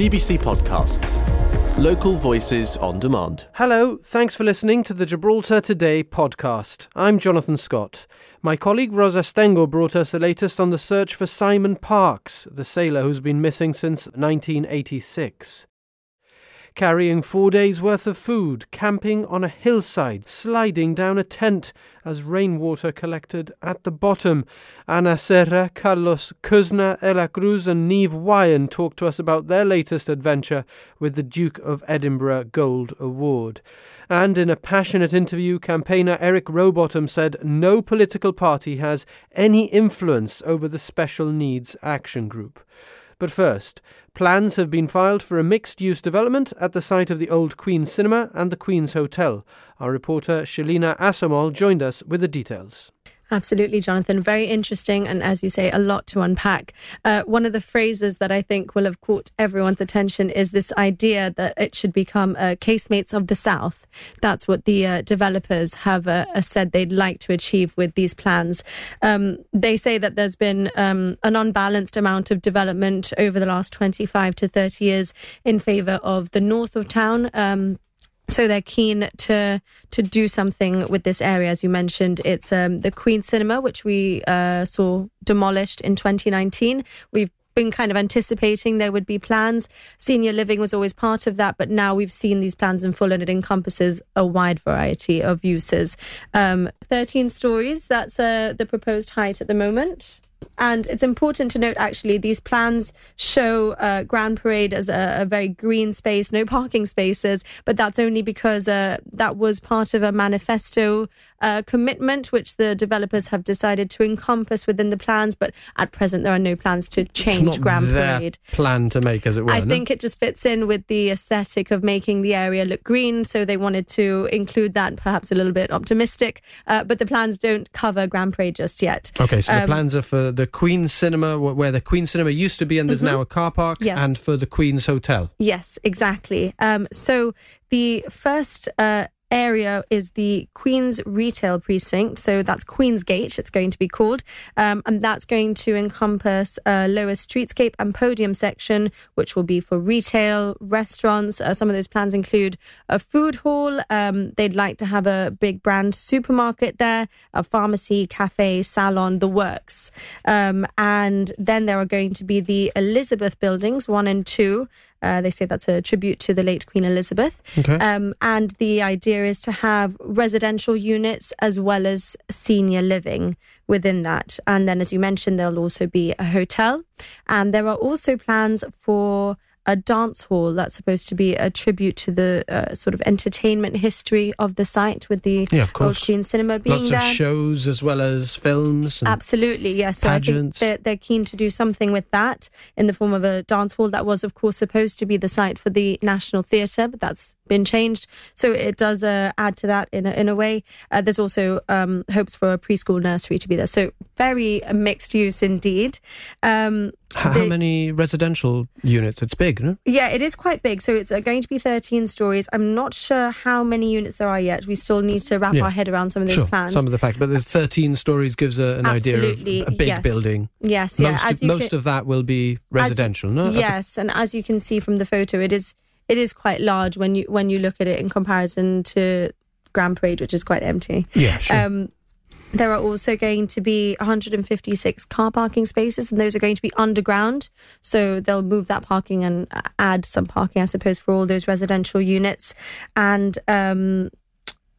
GBC Podcasts. Local voices on demand. Hello, thanks for listening to the Gibraltar Today podcast. I'm Jonathan Scott. My colleague Ros Astengo brought us the latest on the search for Simon Parkes, the sailor who's been missing since 1986 carrying four days' worth of food, camping on a hillside, sliding down a tent as rainwater collected at the bottom. Ana Serra, Carlos Kussner, Ella Cruz, and Neave Wyan talked to us about their latest adventure with the Duke of Edinburgh Gold Award. And in a passionate interview, campaigner Eric Rowbottom said no political party has any influence over the Special Needs Action Group. But first, plans have been filed for a mixed use development at the site of the old Queen's Cinema and the Queen's Hotel. Our reporter Shelina Assomull joined us with the details. Absolutely, Jonathan. Very interesting. And as you say, a lot to unpack. Uh, one of the phrases that I think will have caught everyone's attention is this idea that it should become uh, casemates of the South. That's what the uh, developers have uh, uh, said they'd like to achieve with these plans. Um, they say that there's been um, an unbalanced amount of development over the last 25 to 30 years in favor of the north of town. Um, so they're keen to to do something with this area, as you mentioned. It's um, the Queen Cinema, which we uh, saw demolished in 2019. We've been kind of anticipating there would be plans. Senior living was always part of that, but now we've seen these plans in full and it encompasses a wide variety of uses. Um, 13 stories, that's uh, the proposed height at the moment. And it's important to note, actually, these plans show uh, Grand Parade as a, a, very green space, no parking spaces, but that's only because uh, that was part of a manifesto uh, commitment which the developers have decided to encompass within the plans. But at present, there are no plans to change Grand Parade. plan to make, as it were. I no? think it just fits in with the aesthetic of making the area look green, so they wanted to include that, perhaps a little bit optimistic. Uh, but the plans don't cover Grand Parade just yet. Okay, so um, the plans are for the Queen's Cinema, where the Queen's Cinema used to be, and there's mm-hmm. now a car park, yes. and for the Queen's Hotel. Yes, exactly. Um, so the first uh, area is the Queen's Retail Precinct. So that's Queen's Gate, it's going to be called. Um, and that's going to encompass a lower streetscape and podium section, which will be for retail, restaurants. Uh, some of those plans include a food hall. Um, they'd like to have a big brand supermarket there, a pharmacy, cafe, salon, the works. Um, and then there are going to be the Elizabeth buildings, one and two. Uh, they say that's a tribute to the late Queen Elizabeth. Okay. Um, and the idea is to have residential units as well as senior living within that. And then, as you mentioned, there'll also be a hotel. And there are also plans for a dance hall that's supposed to be a tribute to the uh, sort of entertainment history of the site with the yeah, Old Queen Cinema being Lots there. Lots of shows as well as films. Absolutely, yes. So pageants. I think they're, they're keen to do something with that in the form of a dance hall that was, of course, supposed to be the site for the National Theatre, but that's been changed. So it does uh, add to that in a, in a way. Uh, there's also um, hopes for a preschool nursery to be there. So very mixed use indeed. Um, how, the, how, many residential units? It's big, no? Yeah, it is quite big. So it's uh, going to be 13 stories. I'm not sure how many units there are yet. We still need to wrap yeah. our head around some of those sure, plans. Some of the facts, but the 13 stories gives a, an Absolutely, idea of a big yes. building. Yes, yeah. Most, of, most can, of that will be residential, as, no? Yes, and as you can see from the photo, it is it is quite large when you when you look at it in comparison to Grand Parade, which is quite empty. Yeah, sure. Um, there are also going to be 156 car parking spaces, and those are going to be underground. So they'll move that parking and add some parking, I suppose, for all those residential units. And um,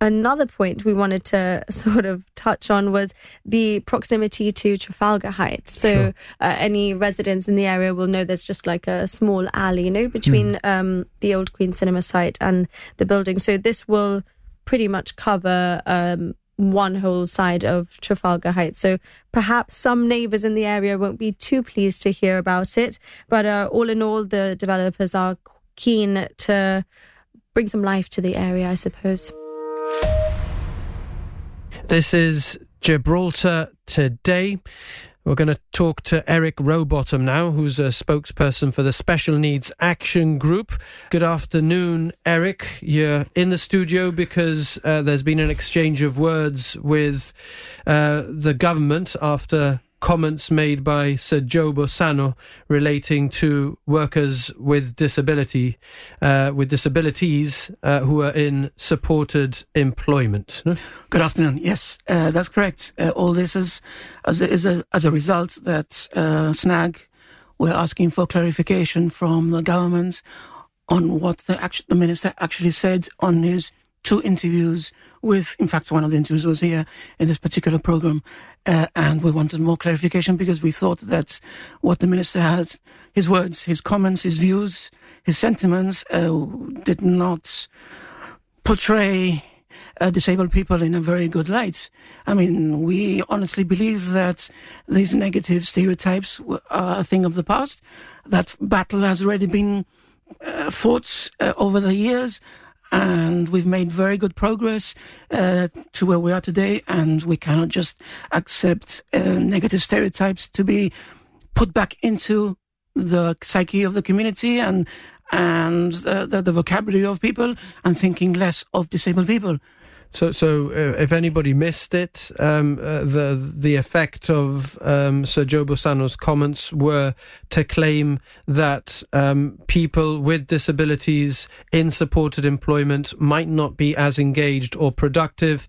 another point we wanted to sort of touch on was the proximity to Trafalgar Heights. So sure. uh, any residents in the area will know there's just like a small alley, you know, between mm. um, the old Queen Cinema site and the building. So this will pretty much cover um, one whole side of Trafalgar Heights. So perhaps some neighbours in the area won't be too pleased to hear about it. But uh, all in all, the developers are keen to bring some life to the area, I suppose. This is Gibraltar Today. We're going to talk to Eric Rowbottom now, who's a spokesperson for the Special Needs Action Group. Good afternoon, Eric. You're in the studio because uh, there's been an exchange of words with uh, the government after comments made by Sir Joe Bossano relating to workers with disability, uh, with disabilities uh, who are in supported employment. Good afternoon. Yes, uh, that's correct. Uh, all this is as a, is a, as a result that uh, SNAG we're asking for clarification from the government on what the, the minister actually said on his two interviews with, in fact, one of the interviews was here in this particular program. Uh, and we wanted more clarification because we thought that what the minister had, his words, his comments, his views, his sentiments, uh, did not portray uh, disabled people in a very good light. I mean, we honestly believe that these negative stereotypes are a thing of the past. That battle has already been uh, fought uh, over the years and we've made very good progress uh, to where we are today. And we cannot just accept uh, negative stereotypes to be put back into the psyche of the community and and uh, the, the vocabulary of people and thinking less of disabled people. So, so uh, if anybody missed it, um, uh, the the effect of um, Sir Joe Bossano's comments were to claim that um, people with disabilities in supported employment might not be as engaged or productive,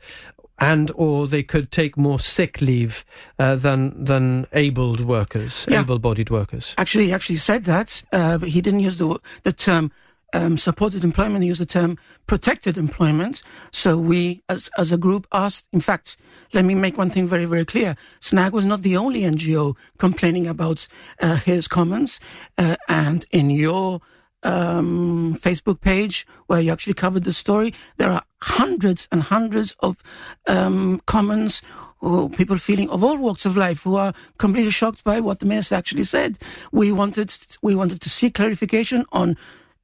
and or they could take more sick leave uh, than than abled workers, yeah. able-bodied workers. Actually, he actually said that, uh, but he didn't use the the term um, supported employment, use the term protected employment. So we, as, as a group, asked, in fact, let me make one thing very, very clear. SNAG was not the only NGO complaining about uh, his comments. Uh, and in your um, Facebook page, where you actually covered the story, there are hundreds and hundreds of um, comments people feeling of all walks of life who are completely shocked by what the minister actually said. We wanted we wanted to see clarification on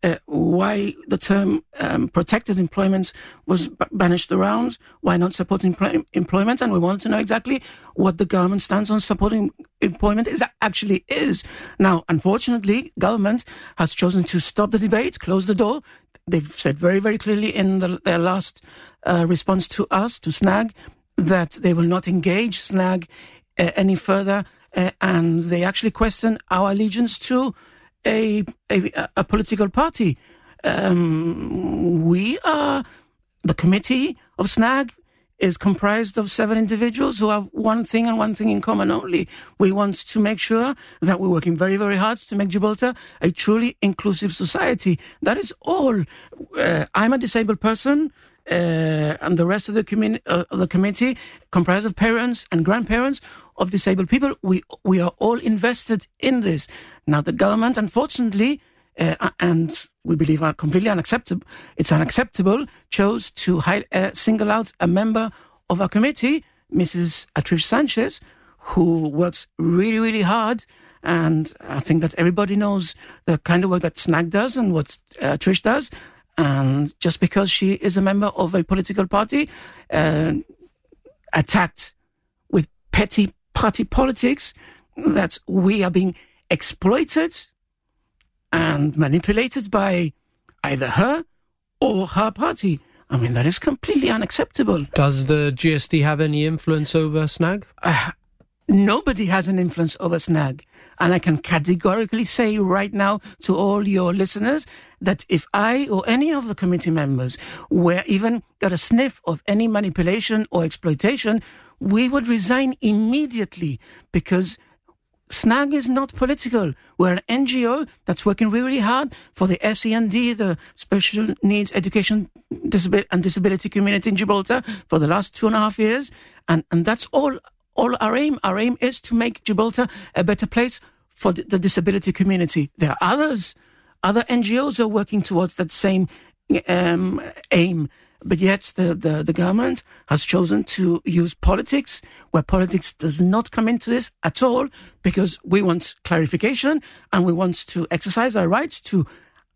uh, why the term um, protected employment was b- banished around, why not supporting empl- employment, and we want to know exactly what the government stands on supporting employment is actually is. Now, unfortunately, government has chosen to stop the debate, close the door. They've said very, very clearly in the, their last uh, response to us, to SNAG, that they will not engage SNAG uh, any further, uh, and they actually question our allegiance to a, a, a political party. Um, we are the committee of SNAG is comprised of seven individuals who have one thing and one thing in common only. We want to make sure that we're working very, very hard to make Gibraltar a truly inclusive society. That is all. Uh, I'm a disabled person. Uh, and the rest of the, commun- uh, the committee, comprised of parents and grandparents of disabled people, we we are all invested in this. Now, the government, unfortunately, uh, and we believe are completely unacceptable, it's unacceptable, chose to high, uh, single out a member of our committee, Mrs. Atrish Sanchez, who works really, really hard. And I think that everybody knows the kind of work that SNAG does and what uh, Trish does. And just because she is a member of a political party, uh, attacked with petty party politics, that we are being exploited and manipulated by either her or her party. I mean, that is completely unacceptable. Does the GSD have any influence over SNAG? Uh, nobody has an influence over SNAG. And I can categorically say right now to all your listeners that if I or any of the committee members were even got a sniff of any manipulation or exploitation, we would resign immediately because SNAG is not political. We're an NGO that's working really hard for the SEND, the Special Needs Education and Disability Community in Gibraltar, for the last two and a half years. And, and that's all, all our aim. Our aim is to make Gibraltar a better place for the, the disability community. There are others, other NGOs are working towards that same um, aim. But yet the, the, the government has chosen to use politics where politics does not come into this at all because we want clarification and we want to exercise our rights to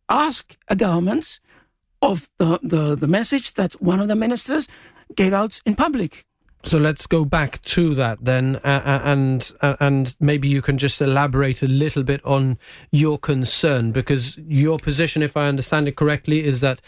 ask a government of the, the, the message that one of the ministers gave out in public. So let's go back to that then, uh, and uh, and maybe you can just elaborate a little bit on your concern because your position, if I understand it correctly, is that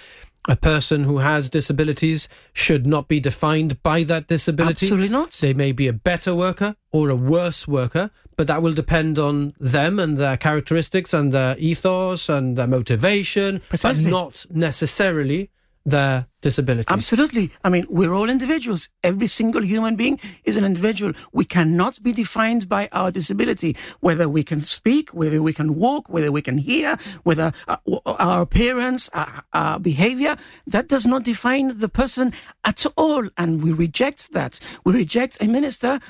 a person who has disabilities should not be defined by that disability. Absolutely not. They may be a better worker or a worse worker, but that will depend on them and their characteristics and their ethos and their motivation, Precisely. but not necessarily their disability. Absolutely. I mean, we're all individuals. Every single human being is an individual. We cannot be defined by our disability, whether we can speak, whether we can walk, whether we can hear, whether uh, our appearance, our, our behavior. That does not define the person at all. And we reject that. We reject a minister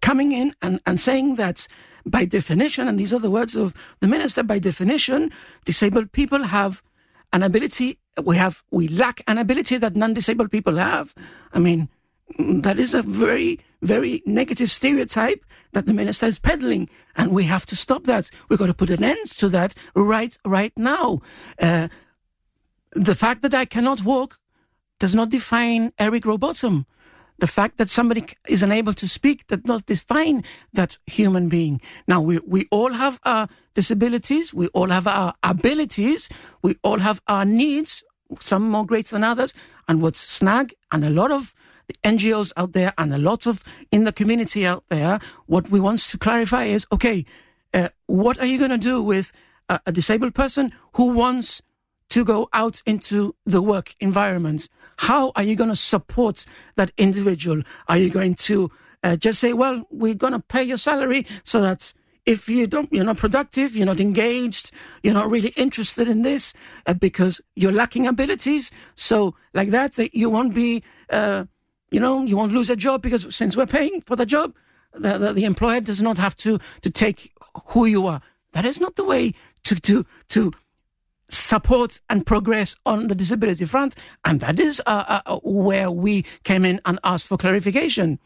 coming in and, and saying that by definition, and these are the words of the minister, by definition, disabled people have an ability we have we lack an ability that non-disabled people have. I mean that is a very very negative stereotype that the minister is peddling and we have to stop that. We've got to put an end to that right right now. Uh, the fact that i cannot walk does not define eric rowbottom the fact that somebody is unable to speak does not define that human being. Now, we, we all have our disabilities, we all have our abilities, we all have our needs, some more great than others. And what's SNAG and a lot of the NGOs out there and a lot of in the community out there, what we want to clarify is okay, uh, what are you going to do with a, a disabled person who wants to go out into the work environment? How are you going to support that individual? Are you going to uh, just say, well, we're going to pay your salary so that if you don't, you're not productive, you're not engaged, you're not really interested in this uh, because you're lacking abilities. So like that, that you won't be, uh, you know, you won't lose a job because since we're paying for the job, the, the, the employer does not have to, to take who you are. That is not the way to, to, to support and progress on the disability front. And that is uh, uh, where we came in and asked for clarification.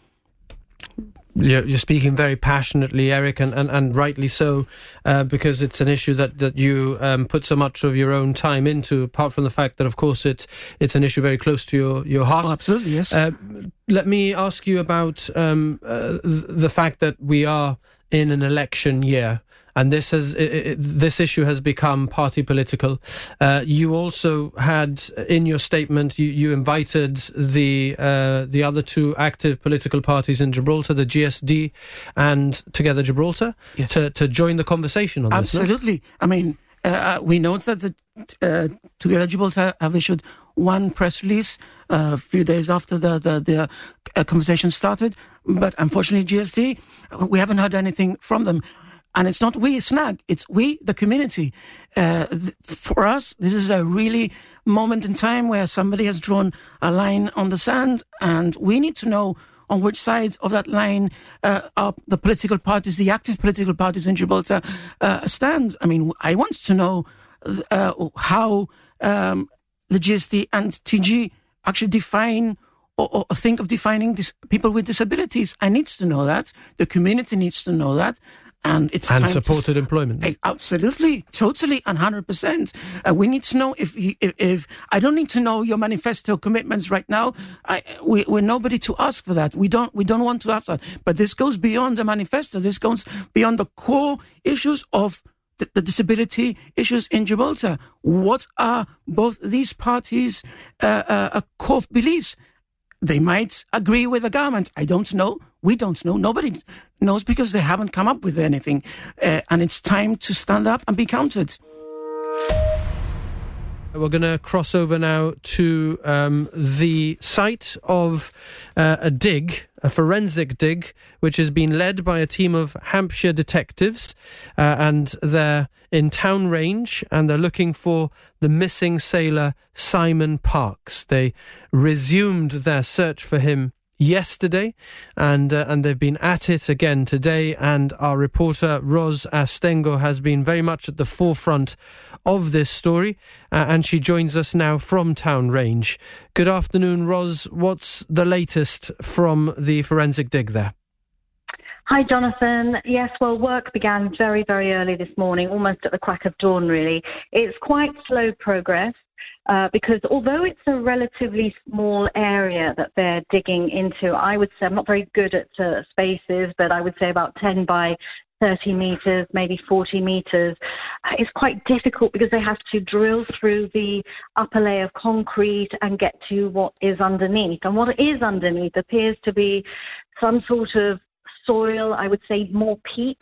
You're, you're speaking very passionately, Eric, and, and, and rightly so, uh, because it's an issue that, that you um, put so much of your own time into, apart from the fact that, of course, it, it's an issue very close to your, your heart. Oh, absolutely, yes. Uh, let me ask you about um, uh, the fact that we are in an election year and this has it, this issue has become party political. Uh, you also had in your statement you, you invited the uh, the other two active political parties in Gibraltar, the GSD and Together Gibraltar, yes. to to join the conversation on Absolutely. this. Absolutely. I mean, uh, we note that the uh, Together Gibraltar have issued one press release uh, a few days after the the, the uh, conversation started, but unfortunately, GSD we haven't heard anything from them. And it's not we, SNAG, it's we, the community. Uh, th- for us, this is a really moment in time where somebody has drawn a line on the sand, and we need to know on which side of that line uh, are the political parties, the active political parties in Gibraltar, uh, stand. I mean, I want to know uh, how um, the GSD and TG actually define or, or, think of defining dis- people with disabilities. I need to know that. The community needs to know that and it's and supported to, employment. Absolutely, totally, and hundred percent. Uh, we need to know if, if, if I don't need to know your manifesto commitments right now. I, we, we're nobody to ask for that. We don't we don't want to have that. But this goes beyond the manifesto. This goes beyond the core issues of the, the disability issues in Gibraltar. What are both these parties' uh, uh, core beliefs? They might agree with the government. I don't know. We don't know. Nobody knows because they haven't come up with anything. Uh, and it's time to stand up and be counted. We're going to cross over now to um, the site of uh, a dig, a forensic dig, which has been led by a team of Hampshire detectives. Uh, and they're in Town Range and they're looking for the missing sailor Simon Parkes. They resumed their search for him yesterday, and uh, and they've been at it again today. And our reporter Ros Astengo has been very much at the forefront of this story, uh, and she joins us now from Town Range. Good afternoon, Ros. What's the latest from the forensic dig there? Hi, Jonathan. Yes, well, work began very, very early this morning, almost at the crack of dawn, really. It's quite slow progress. Uh, because although it's a relatively small area that they're digging into, I would say I'm not very good at uh, spaces, but I would say about 10 by 30 meters, maybe 40 meters. It's quite difficult because they have to drill through the upper layer of concrete and get to what is underneath. And what is underneath appears to be some sort of soil, I would say more peat,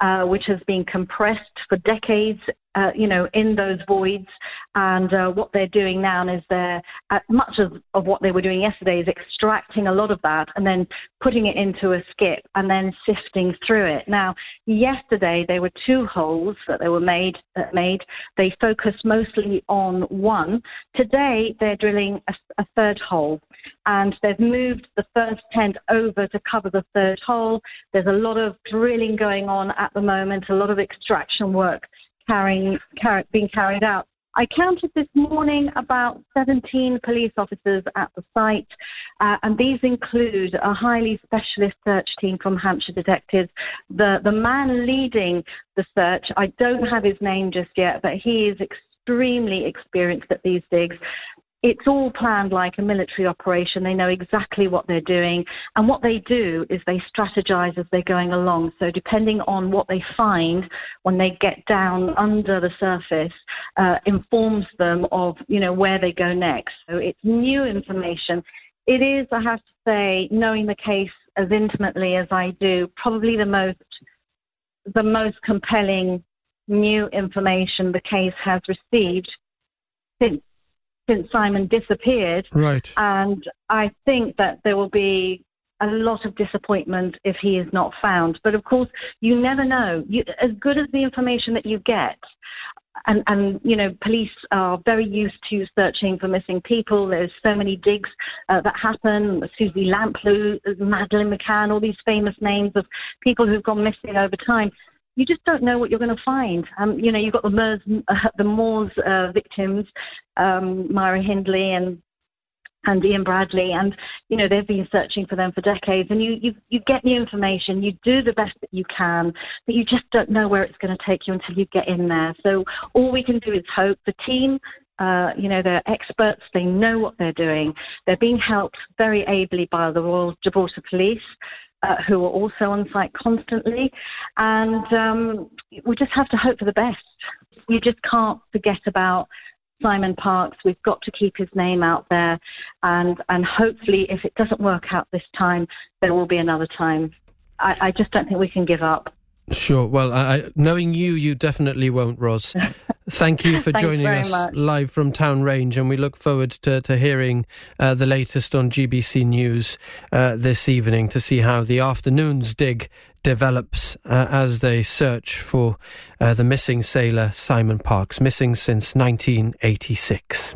uh, which has been compressed for decades, uh, you know, in those voids. And uh, what they're doing now is they're, uh, much of, of what they were doing yesterday is extracting a lot of that and then putting it into a skip and then sifting through it. Now, yesterday there were two holes that they were made. Made. They focused mostly on one. Today they're drilling a, a third hole and they've moved the first tent over to cover the third hole. There's a lot of drilling going on at the moment, a lot of extraction work carrying, car- being carried out. I counted this morning about 17 police officers at the site, uh, and these include a highly specialist search team from Hampshire Detectives. The, the man leading the search, I don't have his name just yet, but he is extremely experienced at these digs it's all planned like a military operation. They know exactly what they're doing. And what they do is they strategize as they're going along. So, depending on what they find when they get down under the surface, uh, informs them of, you know, where they go next. So, it's new information. It is, I have to say, knowing the case as intimately as I do, probably the most, the most compelling new information the case has received since since Simon disappeared. Right. And I think that there will be a lot of disappointment if he is not found. But of course, you never know. You, as good as the information that you get, and, and you know, police are very used to searching for missing people. There's so many digs uh, that happen. Susie Lamplugh, Madeleine McCann, all these famous names of people who've gone missing over time you just don't know what you're going to find. Um, you know, you've got the Moors, uh, the Moors uh, victims, um, Myra Hindley and and Ian Bradley, and you know they've been searching for them for decades. And you you you get the information, you do the best that you can, but you just don't know where it's going to take you until you get in there. So all we can do is hope. The team uh, you know, they're experts. They know what they're doing. They're being helped very ably by the Royal Gibraltar Police uh, who are also on site constantly. And um, we just have to hope for the best. You just can't forget about Simon Parkes. We've got to keep his name out there. And, and hopefully, if it doesn't work out this time, there will be another time. I, I just don't think we can give up. Sure. Well, I, knowing you, you definitely won't, Ros. Thank you for joining us much. live from Town Range, and we look forward to, to hearing uh, the latest on GBC News uh, this evening to see how the afternoon's dig develops uh, as they search for uh, the missing sailor Simon Parkes, missing since 1986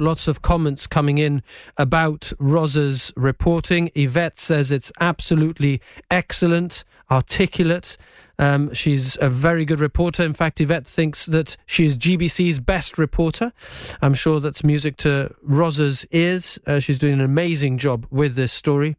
lots of comments coming in about Rosa's reporting. Yvette says it's absolutely excellent, articulate. Um, she's a very good reporter. In fact, Yvette thinks that she's GBC's best reporter. I'm sure that's music to Rosa's ears. Uh, she's doing an amazing job with this story.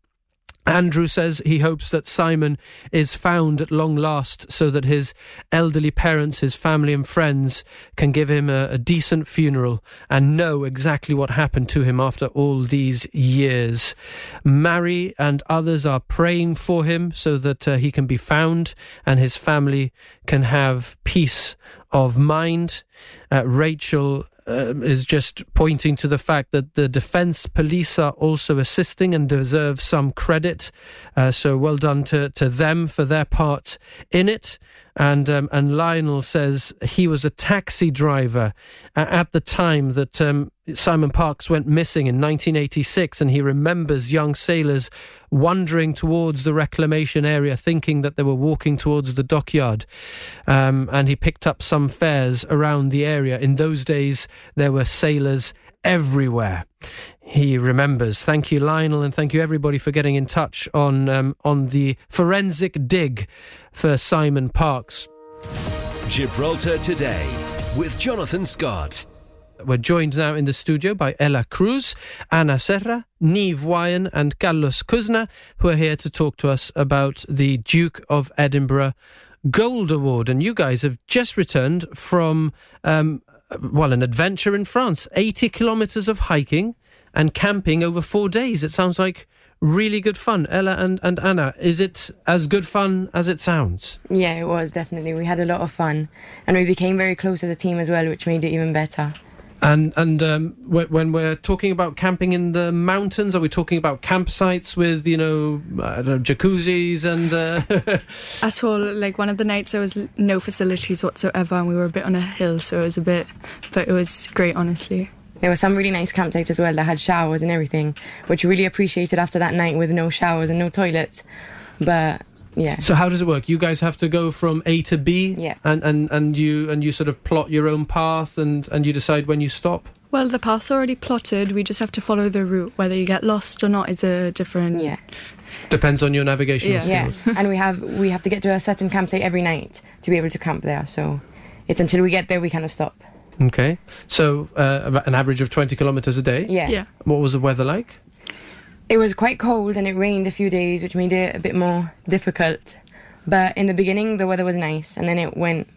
Andrew says he hopes that Simon is found at long last so that his elderly parents, his family, and friends can give him a, a, decent funeral and know exactly what happened to him after all these years. Mary and others are praying for him so that uh, he can be found and his family can have peace of mind. Uh, Rachel uh, is just pointing to the fact that the defence police are also assisting and deserve some credit. Uh, so well done to, to them for their part in it. And um, and Lionel says he was a taxi driver at the time that um, Simon Parkes went missing in 1986, and he remembers young sailors wandering towards the reclamation area, thinking that they were walking towards the dockyard. Um, and he picked up some fares around the area. In those days, there were sailors everywhere. He remembers. Thank you, Lionel, and thank you everybody for getting in touch on um, on the forensic dig for Simon Parkes. Gibraltar today with Jonathan Scott. We're joined now in the studio by Ella Cruz, Ana Serra, Neave Wyan, and Carlos Kussner, who are here to talk to us about the Duke of Edinburgh Gold Award. And you guys have just returned from, um, well, an adventure in France 80 kilometres of hiking and camping over four days. It sounds like really good fun. Ella and, and Ana, is it as good fun as it sounds? Yeah, it was definitely. We had a lot of fun, and we became very close as a team as well, which made it even better. And and um, wh- when we're talking about camping in the mountains, are we talking about campsites with you know, I don't know jacuzzis and? Uh, At all, like one of the nights there was no facilities whatsoever, and we were a bit on a hill, so it was a bit, but it was great, honestly. There were some really nice campsites as well that had showers and everything, which we really appreciated after that night with no showers and no toilets. But yeah, so how does it work? You guys have to go from A to B, Yeah. and, and, and you and you sort of plot your own path, and, and you decide when you stop. Well, the path's already plotted. We just have to follow the route. Whether you get lost or not is a different. yeah, Depends on your navigation Yeah. skills. yeah. and we have we have to get to a certain campsite every night to be able to camp there. So it's until we get there we kind of stop. Okay, so uh, an average of twenty kilometers a day. Yeah. Yeah. What was the weather like? It was quite cold and it rained a few days, which made it a bit more difficult. But in the beginning, the weather was nice, and then it went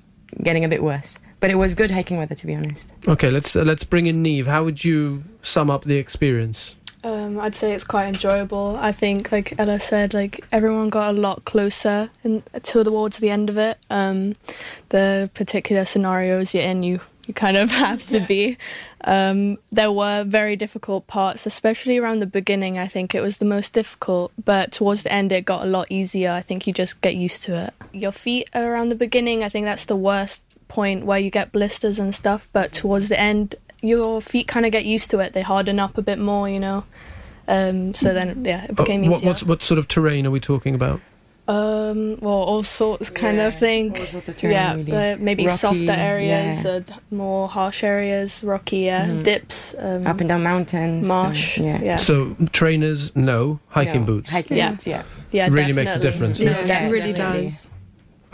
getting a bit worse. But it was good hiking weather, to be honest. Okay, let's uh, let's bring in Neave. How would you sum up the experience? Um, I'd say it's quite enjoyable. I think, like Ella said, like everyone got a lot closer in, towards the end of it. Um, the particular scenarios you're in, you you kind of have to be. Um, there were very difficult parts, especially around the beginning. I think it was the most difficult, but towards the end, it got a lot easier. I think you just get used to it. Your feet are around the beginning. I think that's the worst point where you get blisters and stuff. But towards the end, your feet kind of get used to it. They harden up a bit more, you know. Um, so then, yeah, it became Uh, what, easier. what what sort of terrain are we talking about? Um, well, all sorts kind of thing. All sorts of terrain, yeah, really. uh, maybe Rocky, softer areas, yeah. uh, more harsh areas, rocky yeah, Mhm. dips, um, Up and down mountains, so, marsh. yeah, yeah, So trainers, no. Hiking No, boots. Hiking Yeah. boots, yeah. yeah. really makes a difference. Yeah, Yeah, it really definitely. does.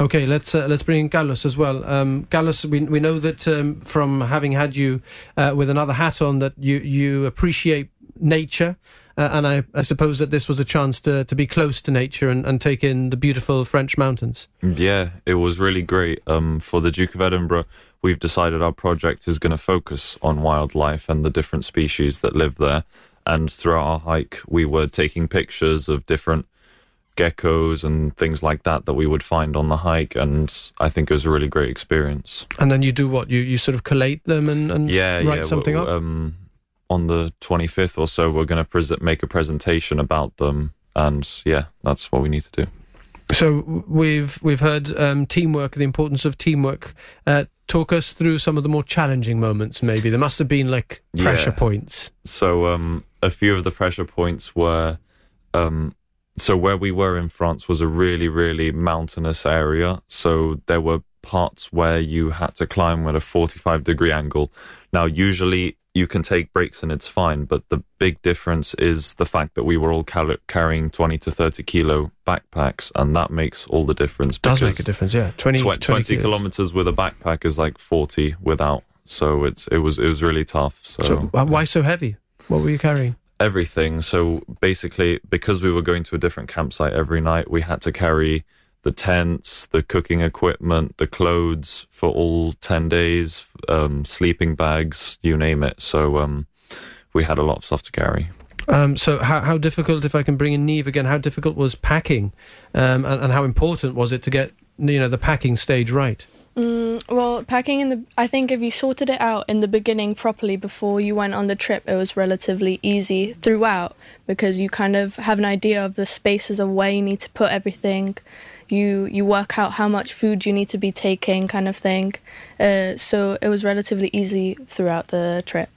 Okay, let's uh, let's bring in Carlos as well. Um, Carlos, we we know that um, from having had you uh, with another hat on, that you you appreciate nature, uh, and I, I suppose that this was a chance to to be close to nature and, and take in the beautiful French mountains. Yeah, it was really great. Um, for the Duke of Edinburgh, we've decided our project is going to focus on wildlife and the different species that live there. And throughout our hike, we were taking pictures of different geckos and things like that that we would find on the hike. And I think it was a really great experience. And then you do what? You you sort of collate them and, and Yeah, write yeah. something up. Um, on the 25th or so, we're going to pres- make a presentation about them. And yeah, that's what we need to do. So we've we've heard um, teamwork, the importance of teamwork. Uh, talk us through some of the more challenging moments. Maybe there must have been like pressure Yeah. points. So um, a few of the pressure points were, um, so where we were in France was a really, really mountainous area. So there were parts where you had to climb at a 45 degree angle. Now, usually you can take breaks and it's fine, but the big difference is the fact that we were all cal- carrying 20 to 30 kilo backpacks, and that makes all the difference. Does make a difference, yeah. 20, tw- 20, 20 kilometers with a backpack is like 40 without. So it's it was it was really tough. So, So uh, why so heavy? What were you carrying? everything. So basically, because we were going to a different campsite every night, we had to carry the tents, the cooking equipment, the clothes for all 10 days, um, sleeping bags, you name it. So um, we had a lot of stuff to carry. Um, so how, how difficult, if I can bring in Neave again, how difficult was packing, um, and, and how important was it to get you know the packing stage right? Mm, well, packing in the. I think if you sorted it out in the beginning properly before you went on the trip, it was relatively easy throughout because you kind of have an idea of the spaces of where you need to put everything. You you work out how much food you need to be taking, kind of thing. Uh, so it was relatively easy throughout the trip.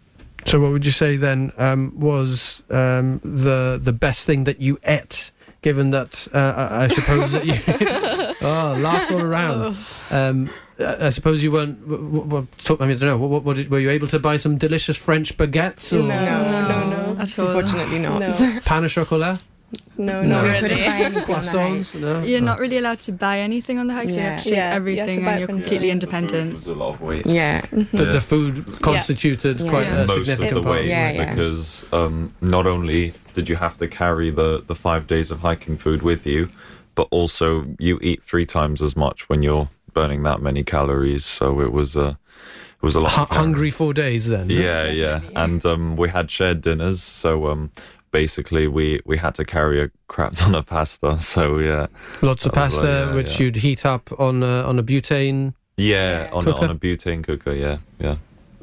So what would you say then um, was um, the the best thing that you ate? Given that uh, I I suppose that you oh laughs all around. Um, I I suppose you weren't. w- w- w- I mean, I don't know. What, what did, were you able to buy some delicious French baguettes or No, no, no, no. At all. Unfortunately not. No, pain au chocolat, no, No. not really. couldn't buy anything on the hike. croissants? No. You're not really allowed to buy anything on the hike, so you have to take Yeah. Yeah, you have to everything buy and you're from the- completely The independent. food was a lot of weight. Yeah. The, Yeah. the food constituted Yeah. quite Yeah. a most of significant the part. weight Yeah, yeah. because um, not only did you have to carry the, the five days of hiking food with you, but also you eat three times as much when you're burning that many calories. So it was a it was a lot. Hu- to carry. hungry for days then. Yeah, yeah, and um, we had shared dinners. So um, basically we we had to carry a crap ton of pasta. So yeah, Lots of pasta, uh, yeah, which yeah. you'd heat up on a, on a butane. yeah, on a, on a butane cooker. Yeah, yeah.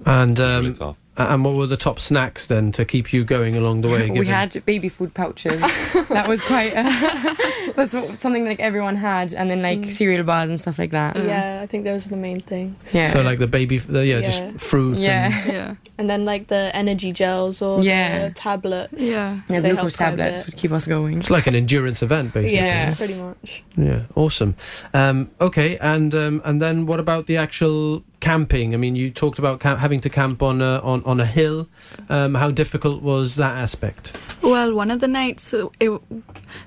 And um, really. And what were the top snacks then to keep you going along the way? We had baby food pouches. that was quite. Uh, that's what, something like everyone had, and then like cereal bars and stuff like that. Yeah, I think those are the main things. Yeah. so like the baby, the, yeah, Yeah. just fruit. yeah. And, Yeah. And then like the energy gels or Yeah. the tablets. Yeah. Yeah, They glucose help tablets bit. would keep us going. it's like an endurance event, basically. Yeah, Yeah. pretty much. Yeah, awesome. Um, okay, and um, and then what about the actual camping? I mean, you talked about ca- having to camp on a, on on a hill. Um, how difficult was that aspect? Well, one of the nights, uh, it,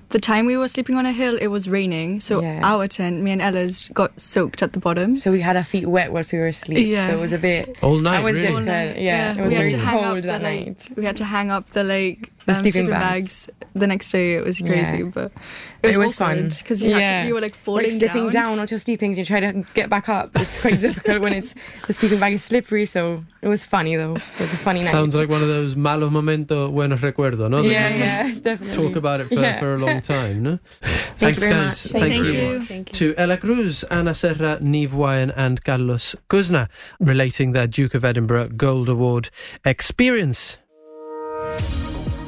the time we were sleeping on a hill, it was raining. So Yeah. our tent, me and Ella's, got soaked at the bottom. So we had our feet wet whilst we were asleep. Yeah. So it was a bit. All night, That was really? difficult. Yeah, it was we had very to hang cold up that night. like, we had to hang up the like The um, sleeping sleeping bags. bags. The next day, it was crazy, Yeah. but it was, It was fun. because you had to, you were like falling like slipping down. down. while you're sleeping. You try to get back up. It's quite difficult when it's the sleeping bag is slippery. So it was funny though. It was a funny night. Sounds like one of those malos momentos buenos recuerdo, no? That yeah, yeah, definitely. Talk about it for, Yeah. for a long time, no? Thank Thanks, you very guys. much. Thank, Thank you. you. Thank you. To Ella Cruz, Ana Serra, Neave Wyan, and Carlos Kussner, relating their Duke of Edinburgh Gold Award experience.